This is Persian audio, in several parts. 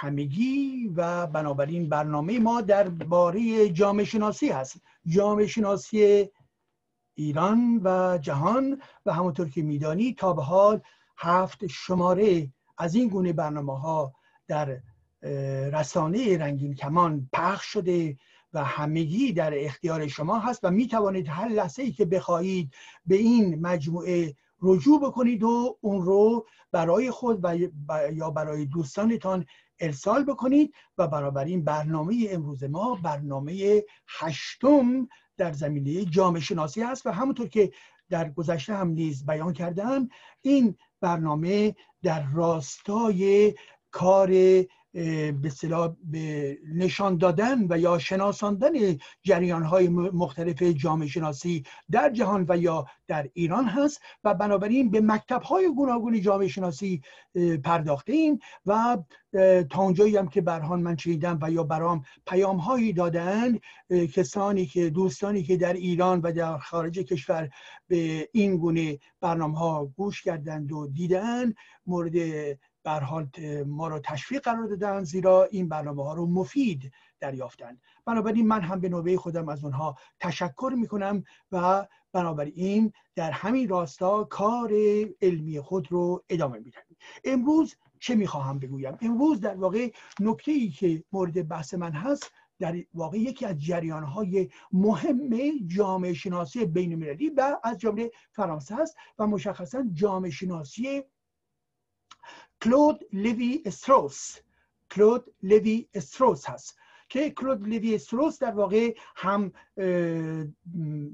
همگی و بنابراین برنامه ما درباره جامعه شناسی هست. جامعه شناسی ایران و جهان و همونطور که میدانی تا به حال هفت شماره از این گونه برنامه ها در رسانه رنگین کمان پخش شده و همگی در اختیار شما هست و می توانید هر لحظه ای که بخواهید به این مجموعه رجوع بکنید و اون رو برای خود و یا برای دوستانتان ارسال بکنید و بنابراین برنامه امروز ما برنامه هشتم در زمینه جامعه شناسی است و همونطور که در گذشته هم نیز بیان کردم این برنامه در راستای کار به به نشان دادن و یا شناساندن جریان های مختلف جامعه شناسی در جهان و یا در ایران هست و بنابراین به مکتب های گوناگون جامعه شناسی پرداخته ایم و تا اونجایی هم که برهان من شنیدم و یا برام پیام هایی دادن کسانی که دوستانی که در ایران و در خارج کشور به این گونه برنامه ها گوش کردند و دیدن مورد بر حال ما رو تشویق قرار دادن زیرا این برنامه ها رو مفید دریافتند بنابراین من هم به نوبه خودم از اونها تشکر می‌کنم و بنابراین در همین راستا کار علمی خود رو ادامه میدم. امروز چه می‌خواهم بگویم؟ امروز در واقع نکته ای که مورد بحث من هست در واقع یکی از جریان های مهم جامعه شناسی بین المللی و از جمله فرانسه است و مشخصا جامعه شناسی کلود لوی استروس کلود لوی استروس هست. که کلود لوی استروس در واقع هم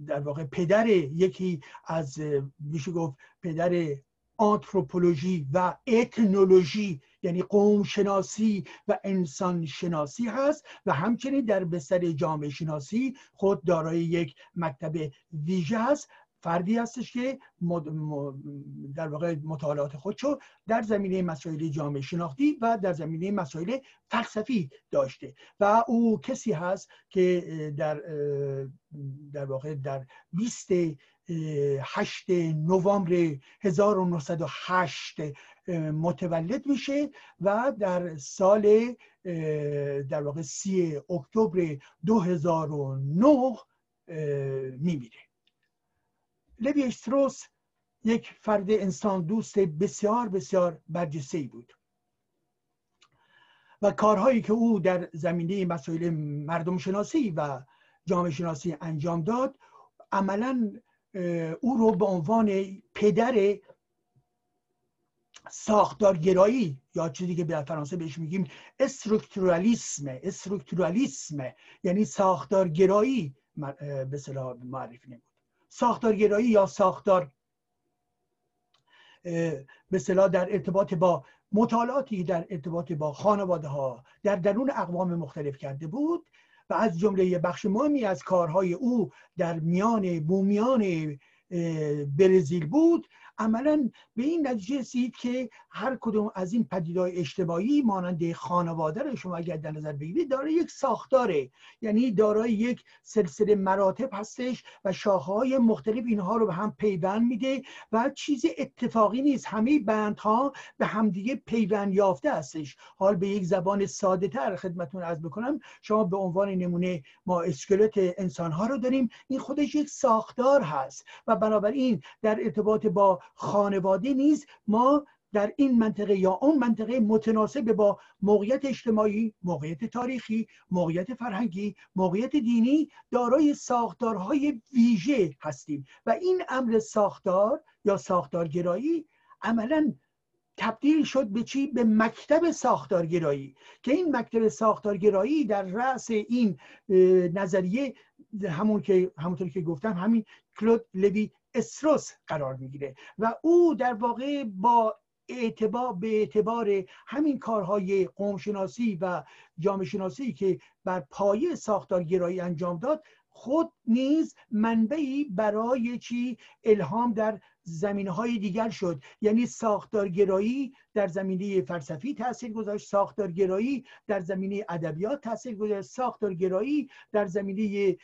در واقع پدر یکی از میشه گفت پدر آنتروپولوژی و اتنولوژی یعنی قوم شناسی و انسان شناسی هست و همچنین در بستر جامعه شناسی خود دارای یک مکتب ویژه است فردی هستش که در واقع مطالعات خودشو در زمینه مسائل جامعه شناختی و در زمینه مسائل فلسفی داشته. و او کسی هست که در در واقع در 28 نوامبر 1908 متولد میشه و در سال در واقع 3 اکتبر 2009 میمیره. لوی اشتروس یک فرد انسان دوست بسیار بسیار برجسته بود. و کارهایی که او در زمینه مسائل مردم شناسی و جامعه شناسی انجام داد عملا او رو به عنوان پدر ساختارگرایی یا چیزی که به فرانسه بهش میگیم استرکتورالیسم استرکتورالیسم یعنی ساختارگرایی به صلاح معرفی نمود. ساختارگرایی یا ساختار به صلاح در ارتباط با مطالعاتی در ارتباط با خانواده ها در درون اقوام مختلف کرده بود و از جمله بخش مهمی از کارهای او در میان بومیان برزیل بود. عملا به این نتیجه رسید که هر کدوم از این پدیدهای اجتماعی مانند خانواده رو شما اگر در نظر بگیرید دارای یک ساختاره. یعنی دارای یک سلسله مراتب هستش و شاخهای مختلف اینها رو به هم پیوند میده و چیز اتفاقی نیست. همه بندها به همدیگه پیوند یافته هستش. حال به یک زبان ساده تر خدمتون از بکنم شما به عنوان نمونه ما اسکلت انسان ها رو داریم. این خودش یک ساختار هست و بنابراین در ارتباط با خانواده نیز ما در این منطقه یا اون منطقه متناسب با موقعیت اجتماعی، موقعیت تاریخی، موقعیت فرهنگی، موقعیت دینی دارای ساختارهای ویژه هستیم. و این امر ساختار یا ساختارگرایی عملا تبدیل شد به چی؟ به مکتب ساختارگرایی که این مکتب ساختارگرایی در رأس این نظریه همون که همونطور که گفتم همین کلود لوی استروس قرار می‌گیره و او در واقع با اعتبار به اعتبار همین کارهای قومشناسی و جامعه شناسی که بر پایه ساختارگرایی انجام داد خود نیز منبعی برای چی؟ الهام در زمینه های دیگر شد. یعنی ساختارگرایی در زمینه فلسفی تاثیر گذاشت ساختارگرایی در زمینه ادبیات تاثیر گذاشت ساختارگرایی در زمینه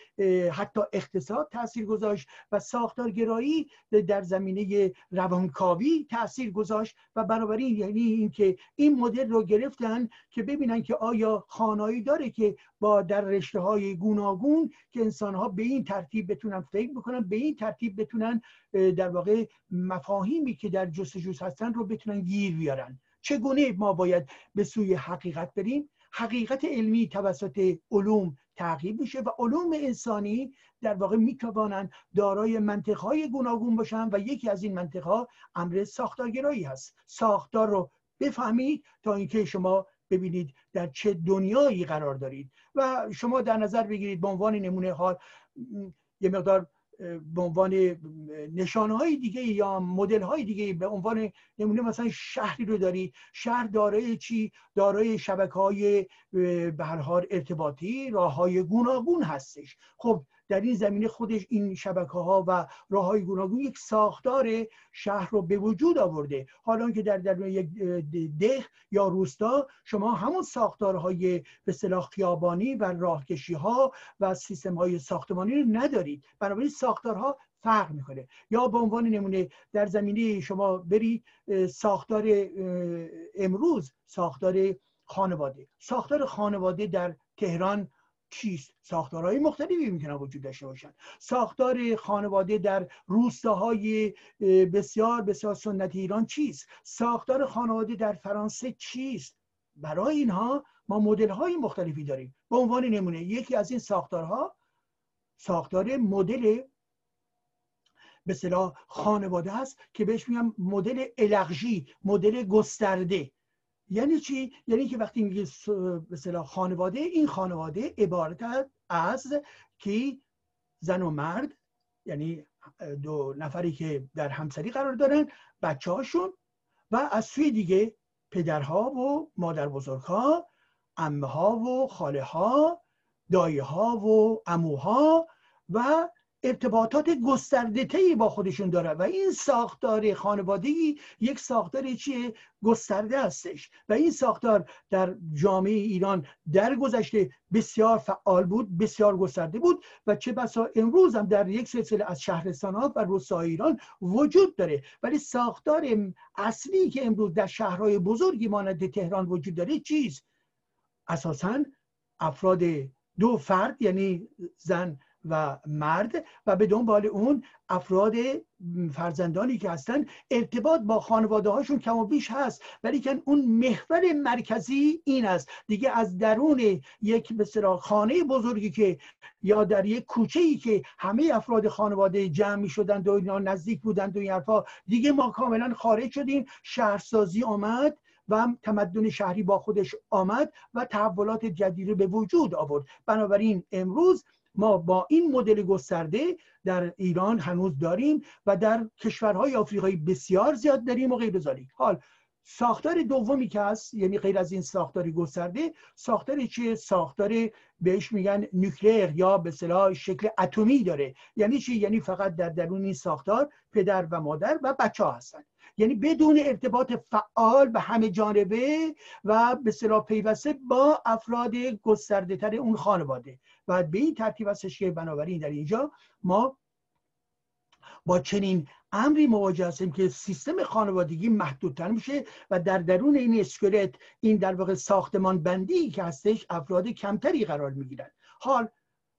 حتی اقتصاد تاثیر گذاشت و ساختارگرایی در زمینه روانکاوی تاثیر گذاشت و بنابراین یعنی اینکه این مدل رو گرفتن که ببینن که آیا خانایی داره که با در رشته های گوناگون که انسان ها به این ترتیب بتونن فکر بکنن به این ترتیب بتونن در واقع مفاهیمی که در جستجوس هستن رو بتونن گیر بیارن. چگونه ما باید به سوی حقیقت بریم؟ حقیقت علمی توسط علوم تعقیب میشه و علوم انسانی در واقع می‌توانند دارای منطقهای گوناگون باشن و یکی از این منطقها امر ساختارگرایی هست. ساختار رو بفهمید تا اینکه شما ببینید در چه دنیایی قرار دارید. و شما در نظر بگیرید به عنوان نمونه حال یه مقدار به عنوان نشانه های دیگه یا مدل های دیگه به عنوان نمونه مثلا شهری رو داری شهر دارای چی؟ دارای شبکه های به هر حال ارتباطی راه های گوناگون هستش. خب در این زمینه خودش این شبکه ها و راه های گوناگون یک ساختار شهر رو به وجود آورده. حالا که در در یک ده یا روستا شما همون ساختارهای به صلاح خیابانی و راهکشی ها و سیستم های ساختمانی رو ندارید. بنابراین ساختارها فرق می‌کنه. یا به عنوان نمونه در زمینه شما برید ساختار امروز ساختار خانواده. ساختار خانواده در تهران چیست ساختارهای مختلفی می‌تونن وجود داشته باشن. ساختار خانواده در روستاهای بسیار بسیار سنتی ایران چیست؟ ساختار خانواده در فرانسه چیست؟ برای اینها ما مدل های مختلفی داریم. به عنوان نمونه یکی از این ساختارها ساختار مدل به صلاح خانواده است که بهش میگم مدل الغژی مدل گسترده. یعنی چی؟ یعنی که وقتی میگه مثلا خانواده این خانواده عبارت از که زن و مرد یعنی دو نفری که در همسری قرار دارن بچه هاشون و از سوی دیگه پدرها و مادر بزرگها امه ها و خاله ها دایه ها و اموها و ارتباطات گسترده با خودشون داره و این ساختار خانوادگی یک ساختار چیه؟ گسترده هستش. و این ساختار در جامعه ایران در گذشته بسیار فعال بود بسیار گسترده بود و چه بسا امروز هم در یک سلسله از شهرستان ها و روستاهای ایران وجود داره. ولی ساختار اصلی که امروز در شهرهای بزرگی مانند تهران وجود داره چیز اساسا افراد دو فرد یعنی زن و مرد و به دنبال اون افراد فرزندانی که هستن ارتباط با خانواده هاشون کم و بیش هست. ولی که اون محور مرکزی این است. دیگه از درون یک بسیار خانه بزرگی که یا در یک کوچه ای که همه افراد خانواده جمع می شدند و اینا نزدیک بودند و این دیگه ما کاملا خارج شدیم. شهرسازی آمد و تمدن شهری با خودش آمد و تحولات جدیدی به وجود آورد. بنابراین امروز ما با این مدل گسترده در ایران هنوز داریم و در کشورهای آفریقایی بسیار زیاد داریم و غیر ذالک حال ساختار دومی که هست یعنی غیر از این ساختار گسترده ساختار چیه ساختار بهش میگن نوکلیر یا به صلاح شکل اتمی داره. یعنی چی؟ یعنی فقط در درون این ساختار پدر و مادر و بچه هستن. یعنی بدون ارتباط فعال به همه جانبه و به صلاح پیوسته با افراد گسترده تر اون خانواده. و به این ترتیب هستش که بنابراین در اینجا ما با چنین امری مواجه هستیم که سیستم خانوادگی محدودتر میشه و در درون این اسکلت این در واقع ساختمان بندی که هستش افراد کمتری قرار می‌گیرن. حال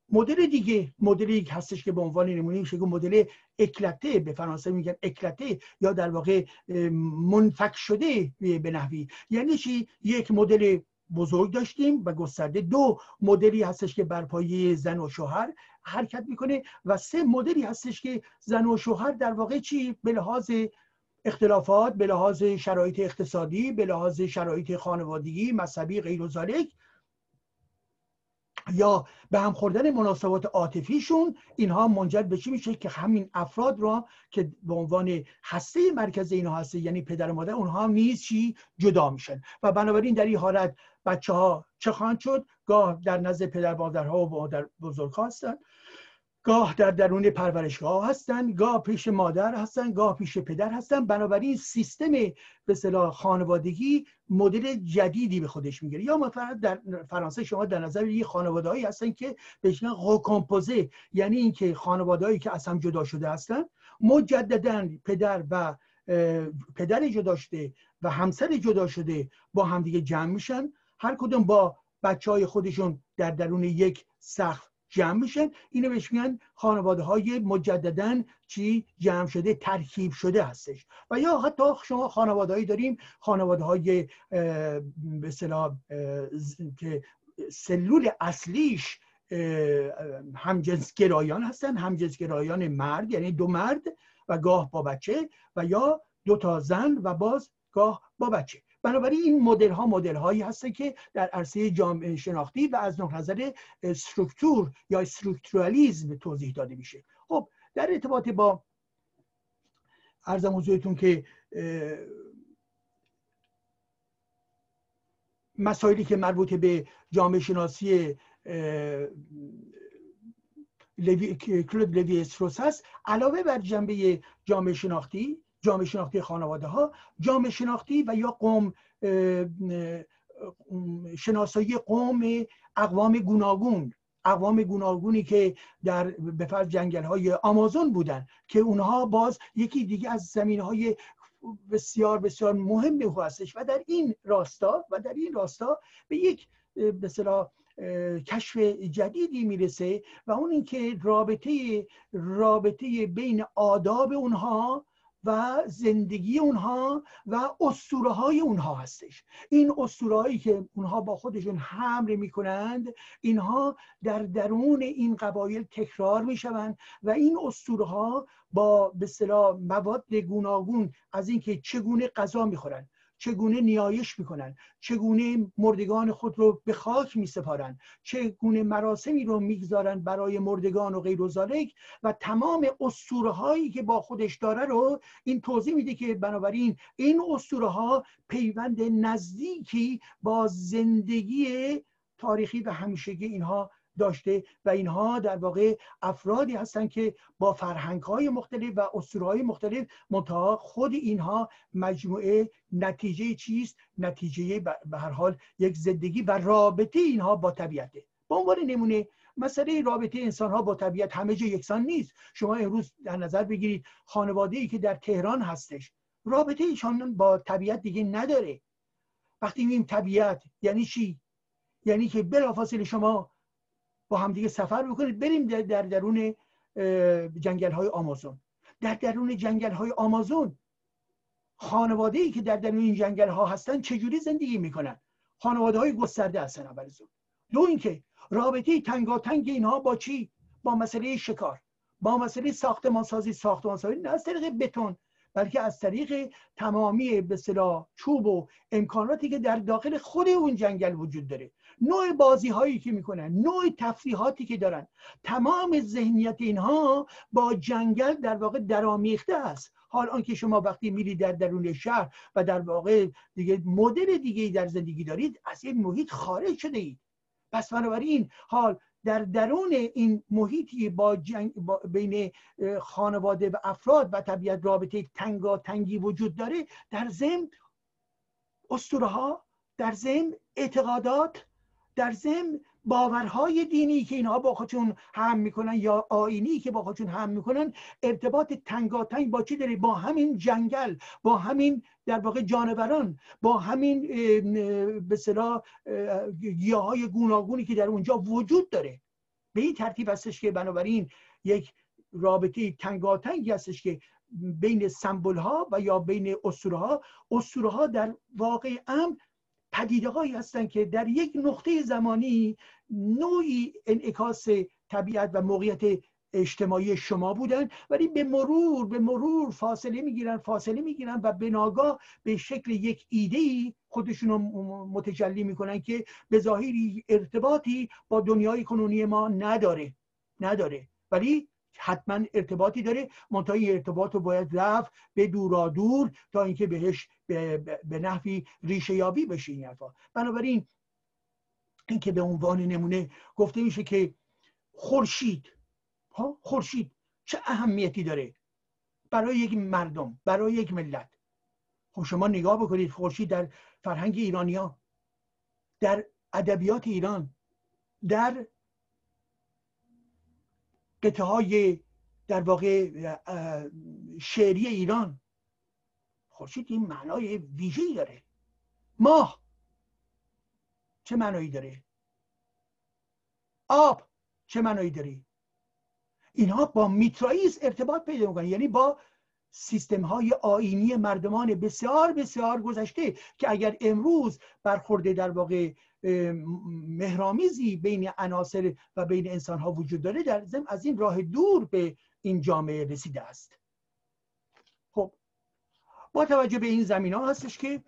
مدل دیگه مدلی هستش که به عنوان نمونه میشه مدل اکلته به فرانسه میگن اکلته یا در واقع منفک شده به نحوی. یعنی چی؟ یک مدل بزرگ داشتیم و گسترده دو مدلی هستش که بر پایه زن و شوهر حرکت می‌کنه و سه مدلی هستش که زن و شوهر در واقع چی؟ به لحاظ اختلافات به لحاظ شرایط اقتصادی به لحاظ شرایط خانوادگی مذهبی غیر و یا به هم خوردن مناسبات عاطفیشون اینها منجر به چی میشه؟ که همین افراد را که به عنوان هسته مرکز اینها هسته یعنی پدر و مادر اونها نیز چی؟ جدا میشن. و بنابراین در این حالت بچه ها چه خواهند شد؟ گاه در نزد پدر مادرها و مادر بزرگ هستن. گاه در درون پرورشگاه هستن گاه پیش مادر هستن گاه پیش پدر هستن. بنابراین سیستم به صلاح خانوادگی مدل جدیدی به خودش می‌گیره. یا مثلا در فرانسه شما در نظر یه خانوادهایی هستن که بهش میگن یعنی اینکه خانوادهایی که از هم جدا شده هستن مجددا پدر و پدر جدا شده و همسر جدا شده با همدیگه جمع میشن. هر کدوم با بچه های خودشون در درون یک سقف جمع میشن. اینو بهش میگن خانواده های مجددا چی؟ جمع شده ترکیب شده هستش. و یا حتی شما خانواده داریم خانواده های به که سلول اصلیش همجنس گرایان هستن. همجنس گرایان مرد یعنی دو مرد و گاه با بچه و یا دو تا زن و باز گاه با بچه. بنابراین این مدل ها مدل هایی هست که در عرصه جامعه شناختی و از نظر استرکتور یا استرکتورالیزم توضیح داده میشه. خب در ارتباط با ارزم حضورتون که مسائلی که مربوط به جامعه شناسی کلود لوی استروس هست علاوه بر جنبه جامعه شناختی جامعه شناختی خانواده ها جامعه شناختی و یا قوم شناسایی قوم اقوام گوناگون اقوام گوناگونی که در به فرض جنگل های آمازون بودن که اونها باز یکی دیگه از زمین های بسیار بسیار مهم هستش و در این راستا و در این راستا به یک به کشف جدیدی می‌رسه و اون اینکه رابطه رابطه بین آداب اونها و زندگی اونها و اسطوره های اونها هستش. این اسطوره که اونها با خودشون حمل می‌کنند اینها در درون این قبایل تکرار می‌شوند و این اسطوره ها با به مواد گوناگون از اینکه چگونه غذا می‌خورند چگونه نیایش می‌کنن؟ چگونه مردگان خود رو به خاک میسپارن؟ چگونه مراسمی رو می‌گذارن برای مردگان و غیر و و تمام اسطوره هایی که با خودش داره رو این توضیح میده که بنابراین این اسطوره ها پیوند نزدیکی با زندگی تاریخی و همیشگی اینها داشته و اینها در واقع افرادی هستند که با فرهنگ های مختلف و اسطوره های مختلف منتها خود اینها مجموعه نتیجه چیست؟ نتیجه به هر حال یک زندگی و رابطه اینها با طبیعته. به عنوان نمونه مسئله رابطه انسان ها با طبیعت همه جا یکسان نیست. شما امروز در نظر بگیرید خانواده ای که در تهران هستش رابطه ایشان با طبیعت دیگه نداره. وقتی میگیم طبیعت یعنی چی؟ یعنی که بلافاصله شما با همدیگه سفر بکنید بریم در, در درون جنگل های آمازون. در درون جنگل های آمازون خانواده ای که در درون این جنگل ها هستن چجوری زندگی می‌کنن؟ خانواده های گسترده هستن اول دو اینکه رابطه تنگاتنگ اینها با چی؟ با مسئله شکار. با مسئله ساختمان سازی ساختمان سازی نه از طریق بتون. بلکه از طریق تمامی به چوب و امکاناتی که در داخل خود اون جنگل وجود داره. نوع بازی هایی که می‌کنن نوع تفریحاتی که دارن تمام ذهنیت اینها با جنگل در واقع درامیخته است. حال آنکه شما وقتی میرید در درون شهر و در واقع دیگه مدل دیگه در زندگی دارید از این محیط خارج شده اید. پس بنابراین حال در درون این محیطی با, جنگ بین خانواده و افراد و طبیعت رابطه تنگا تنگی وجود داره در ضمن اسطوره ها در ضمن اعتقادات در ضمن باورهای دینی که اینها با خودشون هم می‌کنن یا آینی که با خودشون هم می‌کنن ارتباط تنگاتنگ با چی داره؟ با همین جنگل با همین در واقع جانوران با همین به صلاح گیاه گوناگونی که در اونجا وجود داره. به این ترتیب هستش که بنابراین یک رابطه تنگاتنگی هستش که بین سمبل ها و یا بین اسطوره ها. اسطوره ها در واقع ام پدیده هایی هستند که در یک نقطه زمانی نوعی انعکاس طبیعت و موقعیت اجتماعی شما بودن ولی به مرور به مرور فاصله می‌گیرن فاصله می‌گیرن و به ناگاه به شکل یک ایده ای خودشون رو متجلی می‌کنن که به ظاهری ارتباطی با دنیای کنونی ما نداره نداره. ولی حتما ارتباطی داره. منتها این ارتباط رو باید رفت به دورا دور تا اینکه بهش به, به نحوی ریشه یابی بشه این حرفا. بنابراین اینکه به عنوان نمونه گفته میشه که خورشید خورشید چه اهمیتی داره برای یک مردم برای یک ملت؟ خب شما نگاه بکنید خورشید در فرهنگ ایرانیا در ادبیات ایران در قطعه های در واقع شعری ایران. خورشید این معنای ویژه‌ای داره. ماه چه معنایی داره؟ آب چه معنایی داره؟ اینها با میترائیز ارتباط پیدا می‌کنن. یعنی با سیستم های آینی مردمان بسیار بسیار گذشته که اگر امروز برخورده در واقع مهرامیزی بین عناصر و بین انسان ها وجود داره در ضمن از این راه دور به این جامعه رسیده است. خب با توجه به این زمین ها هستش که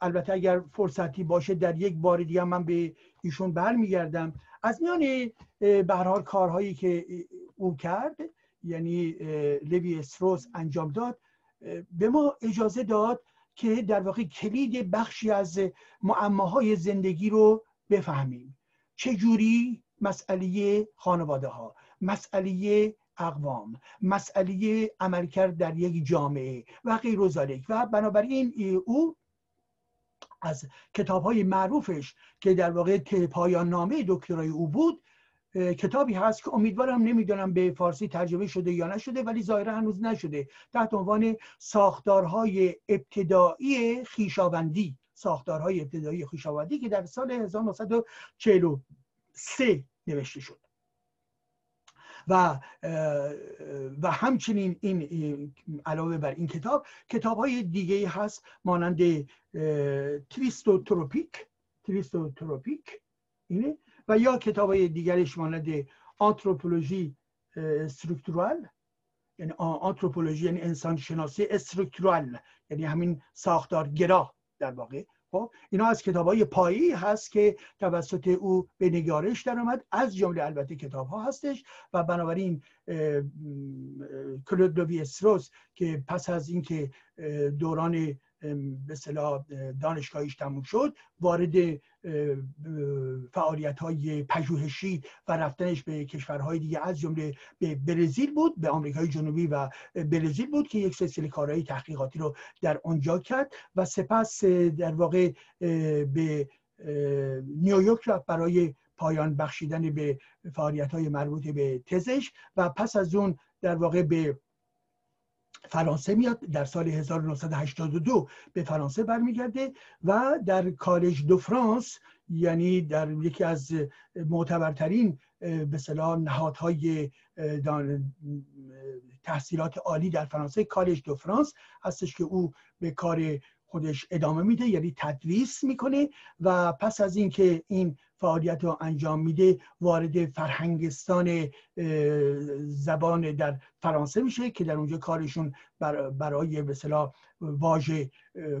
البته اگر فرصتی باشه در یک بار دیگه من به ایشون برمیگردم. از میان به کارهایی که او کرد یعنی لوی استروس انجام داد به ما اجازه داد که در واقع کلید بخشی از معماهای زندگی رو بفهمیم. چجوری مسئله خانواده ها مسئله اقوام مسئله عملکرد در یک جامعه و غیر و و بنابراین او از کتاب های معروفش که در واقع پایان نامه دکترای او بود کتابی هست که امیدوارم نمی‌دونم به فارسی ترجمه شده یا نشده ولی ظاهرا هنوز نشده. تحت عنوان ساختارهای ابتدایی خیشاوندی. ساختارهای ابتدایی خیشاوندی که در سال 1943 نوشته شد. و و همچنین این علاوه بر این کتاب کتاب های دیگه هست مانند تریستوتروپیک. تریستوتروپیک. اینه. و یا کتاب های دیگرش مانند آنتروپولوژی استرکتورال یعنی آنتروپولوژی یعنی انسان شناسی استرکتورال یعنی همین ساختارگرا در واقع. خب اینا از کتاب های پایی هست که توسط او به نگارش در آمد از جمله البته کتاب ها هستش و بنابراین کلود استروس که پس از اینکه دوران به صلاح دانشگاهیش تموم شد وارد فعالیت های پژوهشی و رفتنش به کشورهای دیگه از جمله به برزیل بود به آمریکای جنوبی و برزیل بود که یک سلسله کارهای تحقیقاتی رو در آنجا کرد و سپس در واقع به نیویورک رفت برای پایان بخشیدن به فعالیت های مربوط به تزش و پس از اون در واقع به فرانسه میاد در سال 1982 به فرانسه برمیگرده و در کالج دو فرانس یعنی در یکی از معتبرترین به صلاح نهادهای تحصیلات عالی در فرانسه کالج دو فرانس هستش که او به کار خودش ادامه میده یعنی تدریس می‌کنه و پس از اینکه این فعالیت رو انجام میده وارد فرهنگستان زبان در فرانسه میشه که در اونجا کارشون برای به واژه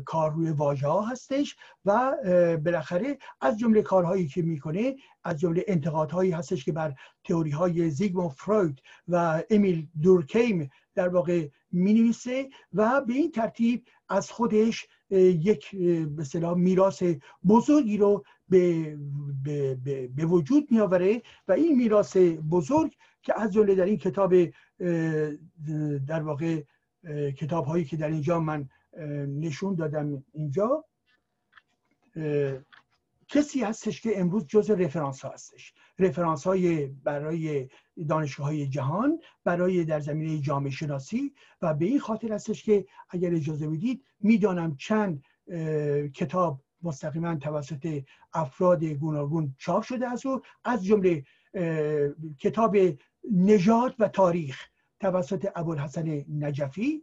کار روی واژه ها هستش و بالاخره از جمله کارهایی که می‌کنه از جمله انتقادهایی هستش که بر تئوری های زیگموند فروید و امیل دورکیم در واقع می و به این ترتیب از خودش یک به میراث بزرگی رو به, به, به, به وجود میآوره و این میراث بزرگ که از جمله در این کتاب در واقع کتاب هایی که در اینجا من نشون دادم اینجا کسی هستش که امروز جز رفرانس ها هستش. رفرانس های برای دانشگاه های جهان برای در زمینه جامعه شناسی و به این خاطر هستش که اگر اجازه بدید می‌دانم چند کتاب مستقیما توسط افراد گوناگون چاپ شده از او از جمله کتاب نجات و تاریخ توسط ابوالحسن نجفی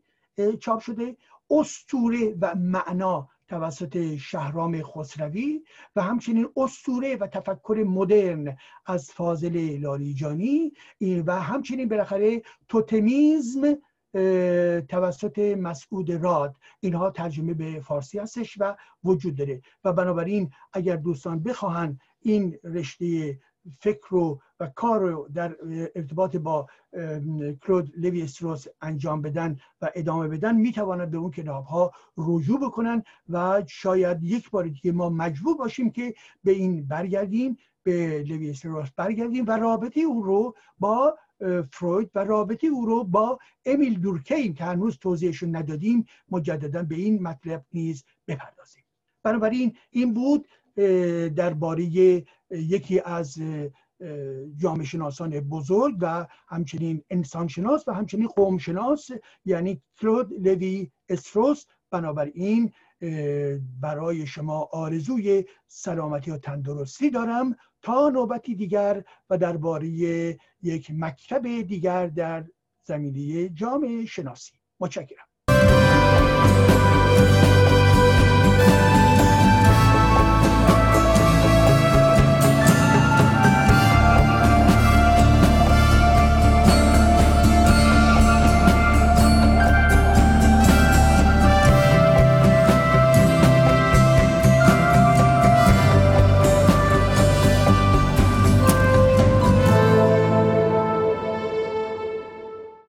چاپ شده. استوره و معنا توسط شهرام خسروی و همچنین استوره و تفکر مدرن از فاضل لاریجانی و همچنین بالاخره توتمیزم توسط مسعود راد. اینها ترجمه به فارسی هستش و وجود داره. و بنابراین اگر دوستان بخواهند این رشته فکر و کار رو در ارتباط با کلود لوی استروس انجام بدن و ادامه بدن می‌توانند به اون کتاب ها رجوع بکنن و شاید یک بار دیگه ما مجبور باشیم که به این برگردیم به لوی استراس برگردیم و رابطه او رو با فروید و رابطه او رو با امیل دورکیم که هنوز توضیحشون ندادیم مجددا به این مطلب نیز بپردازیم. بنابراین این بود درباره یکی از جامعه شناسان بزرگ و همچنین انسانشناس و همچنین قومشناس یعنی کلود لوی استروس. بنابراین برای شما آرزوی سلامتی و تندرستی دارم. تا نوبتی دیگر و درباره یک مکتب دیگر در زمینه جامعه شناسی. متشکرم.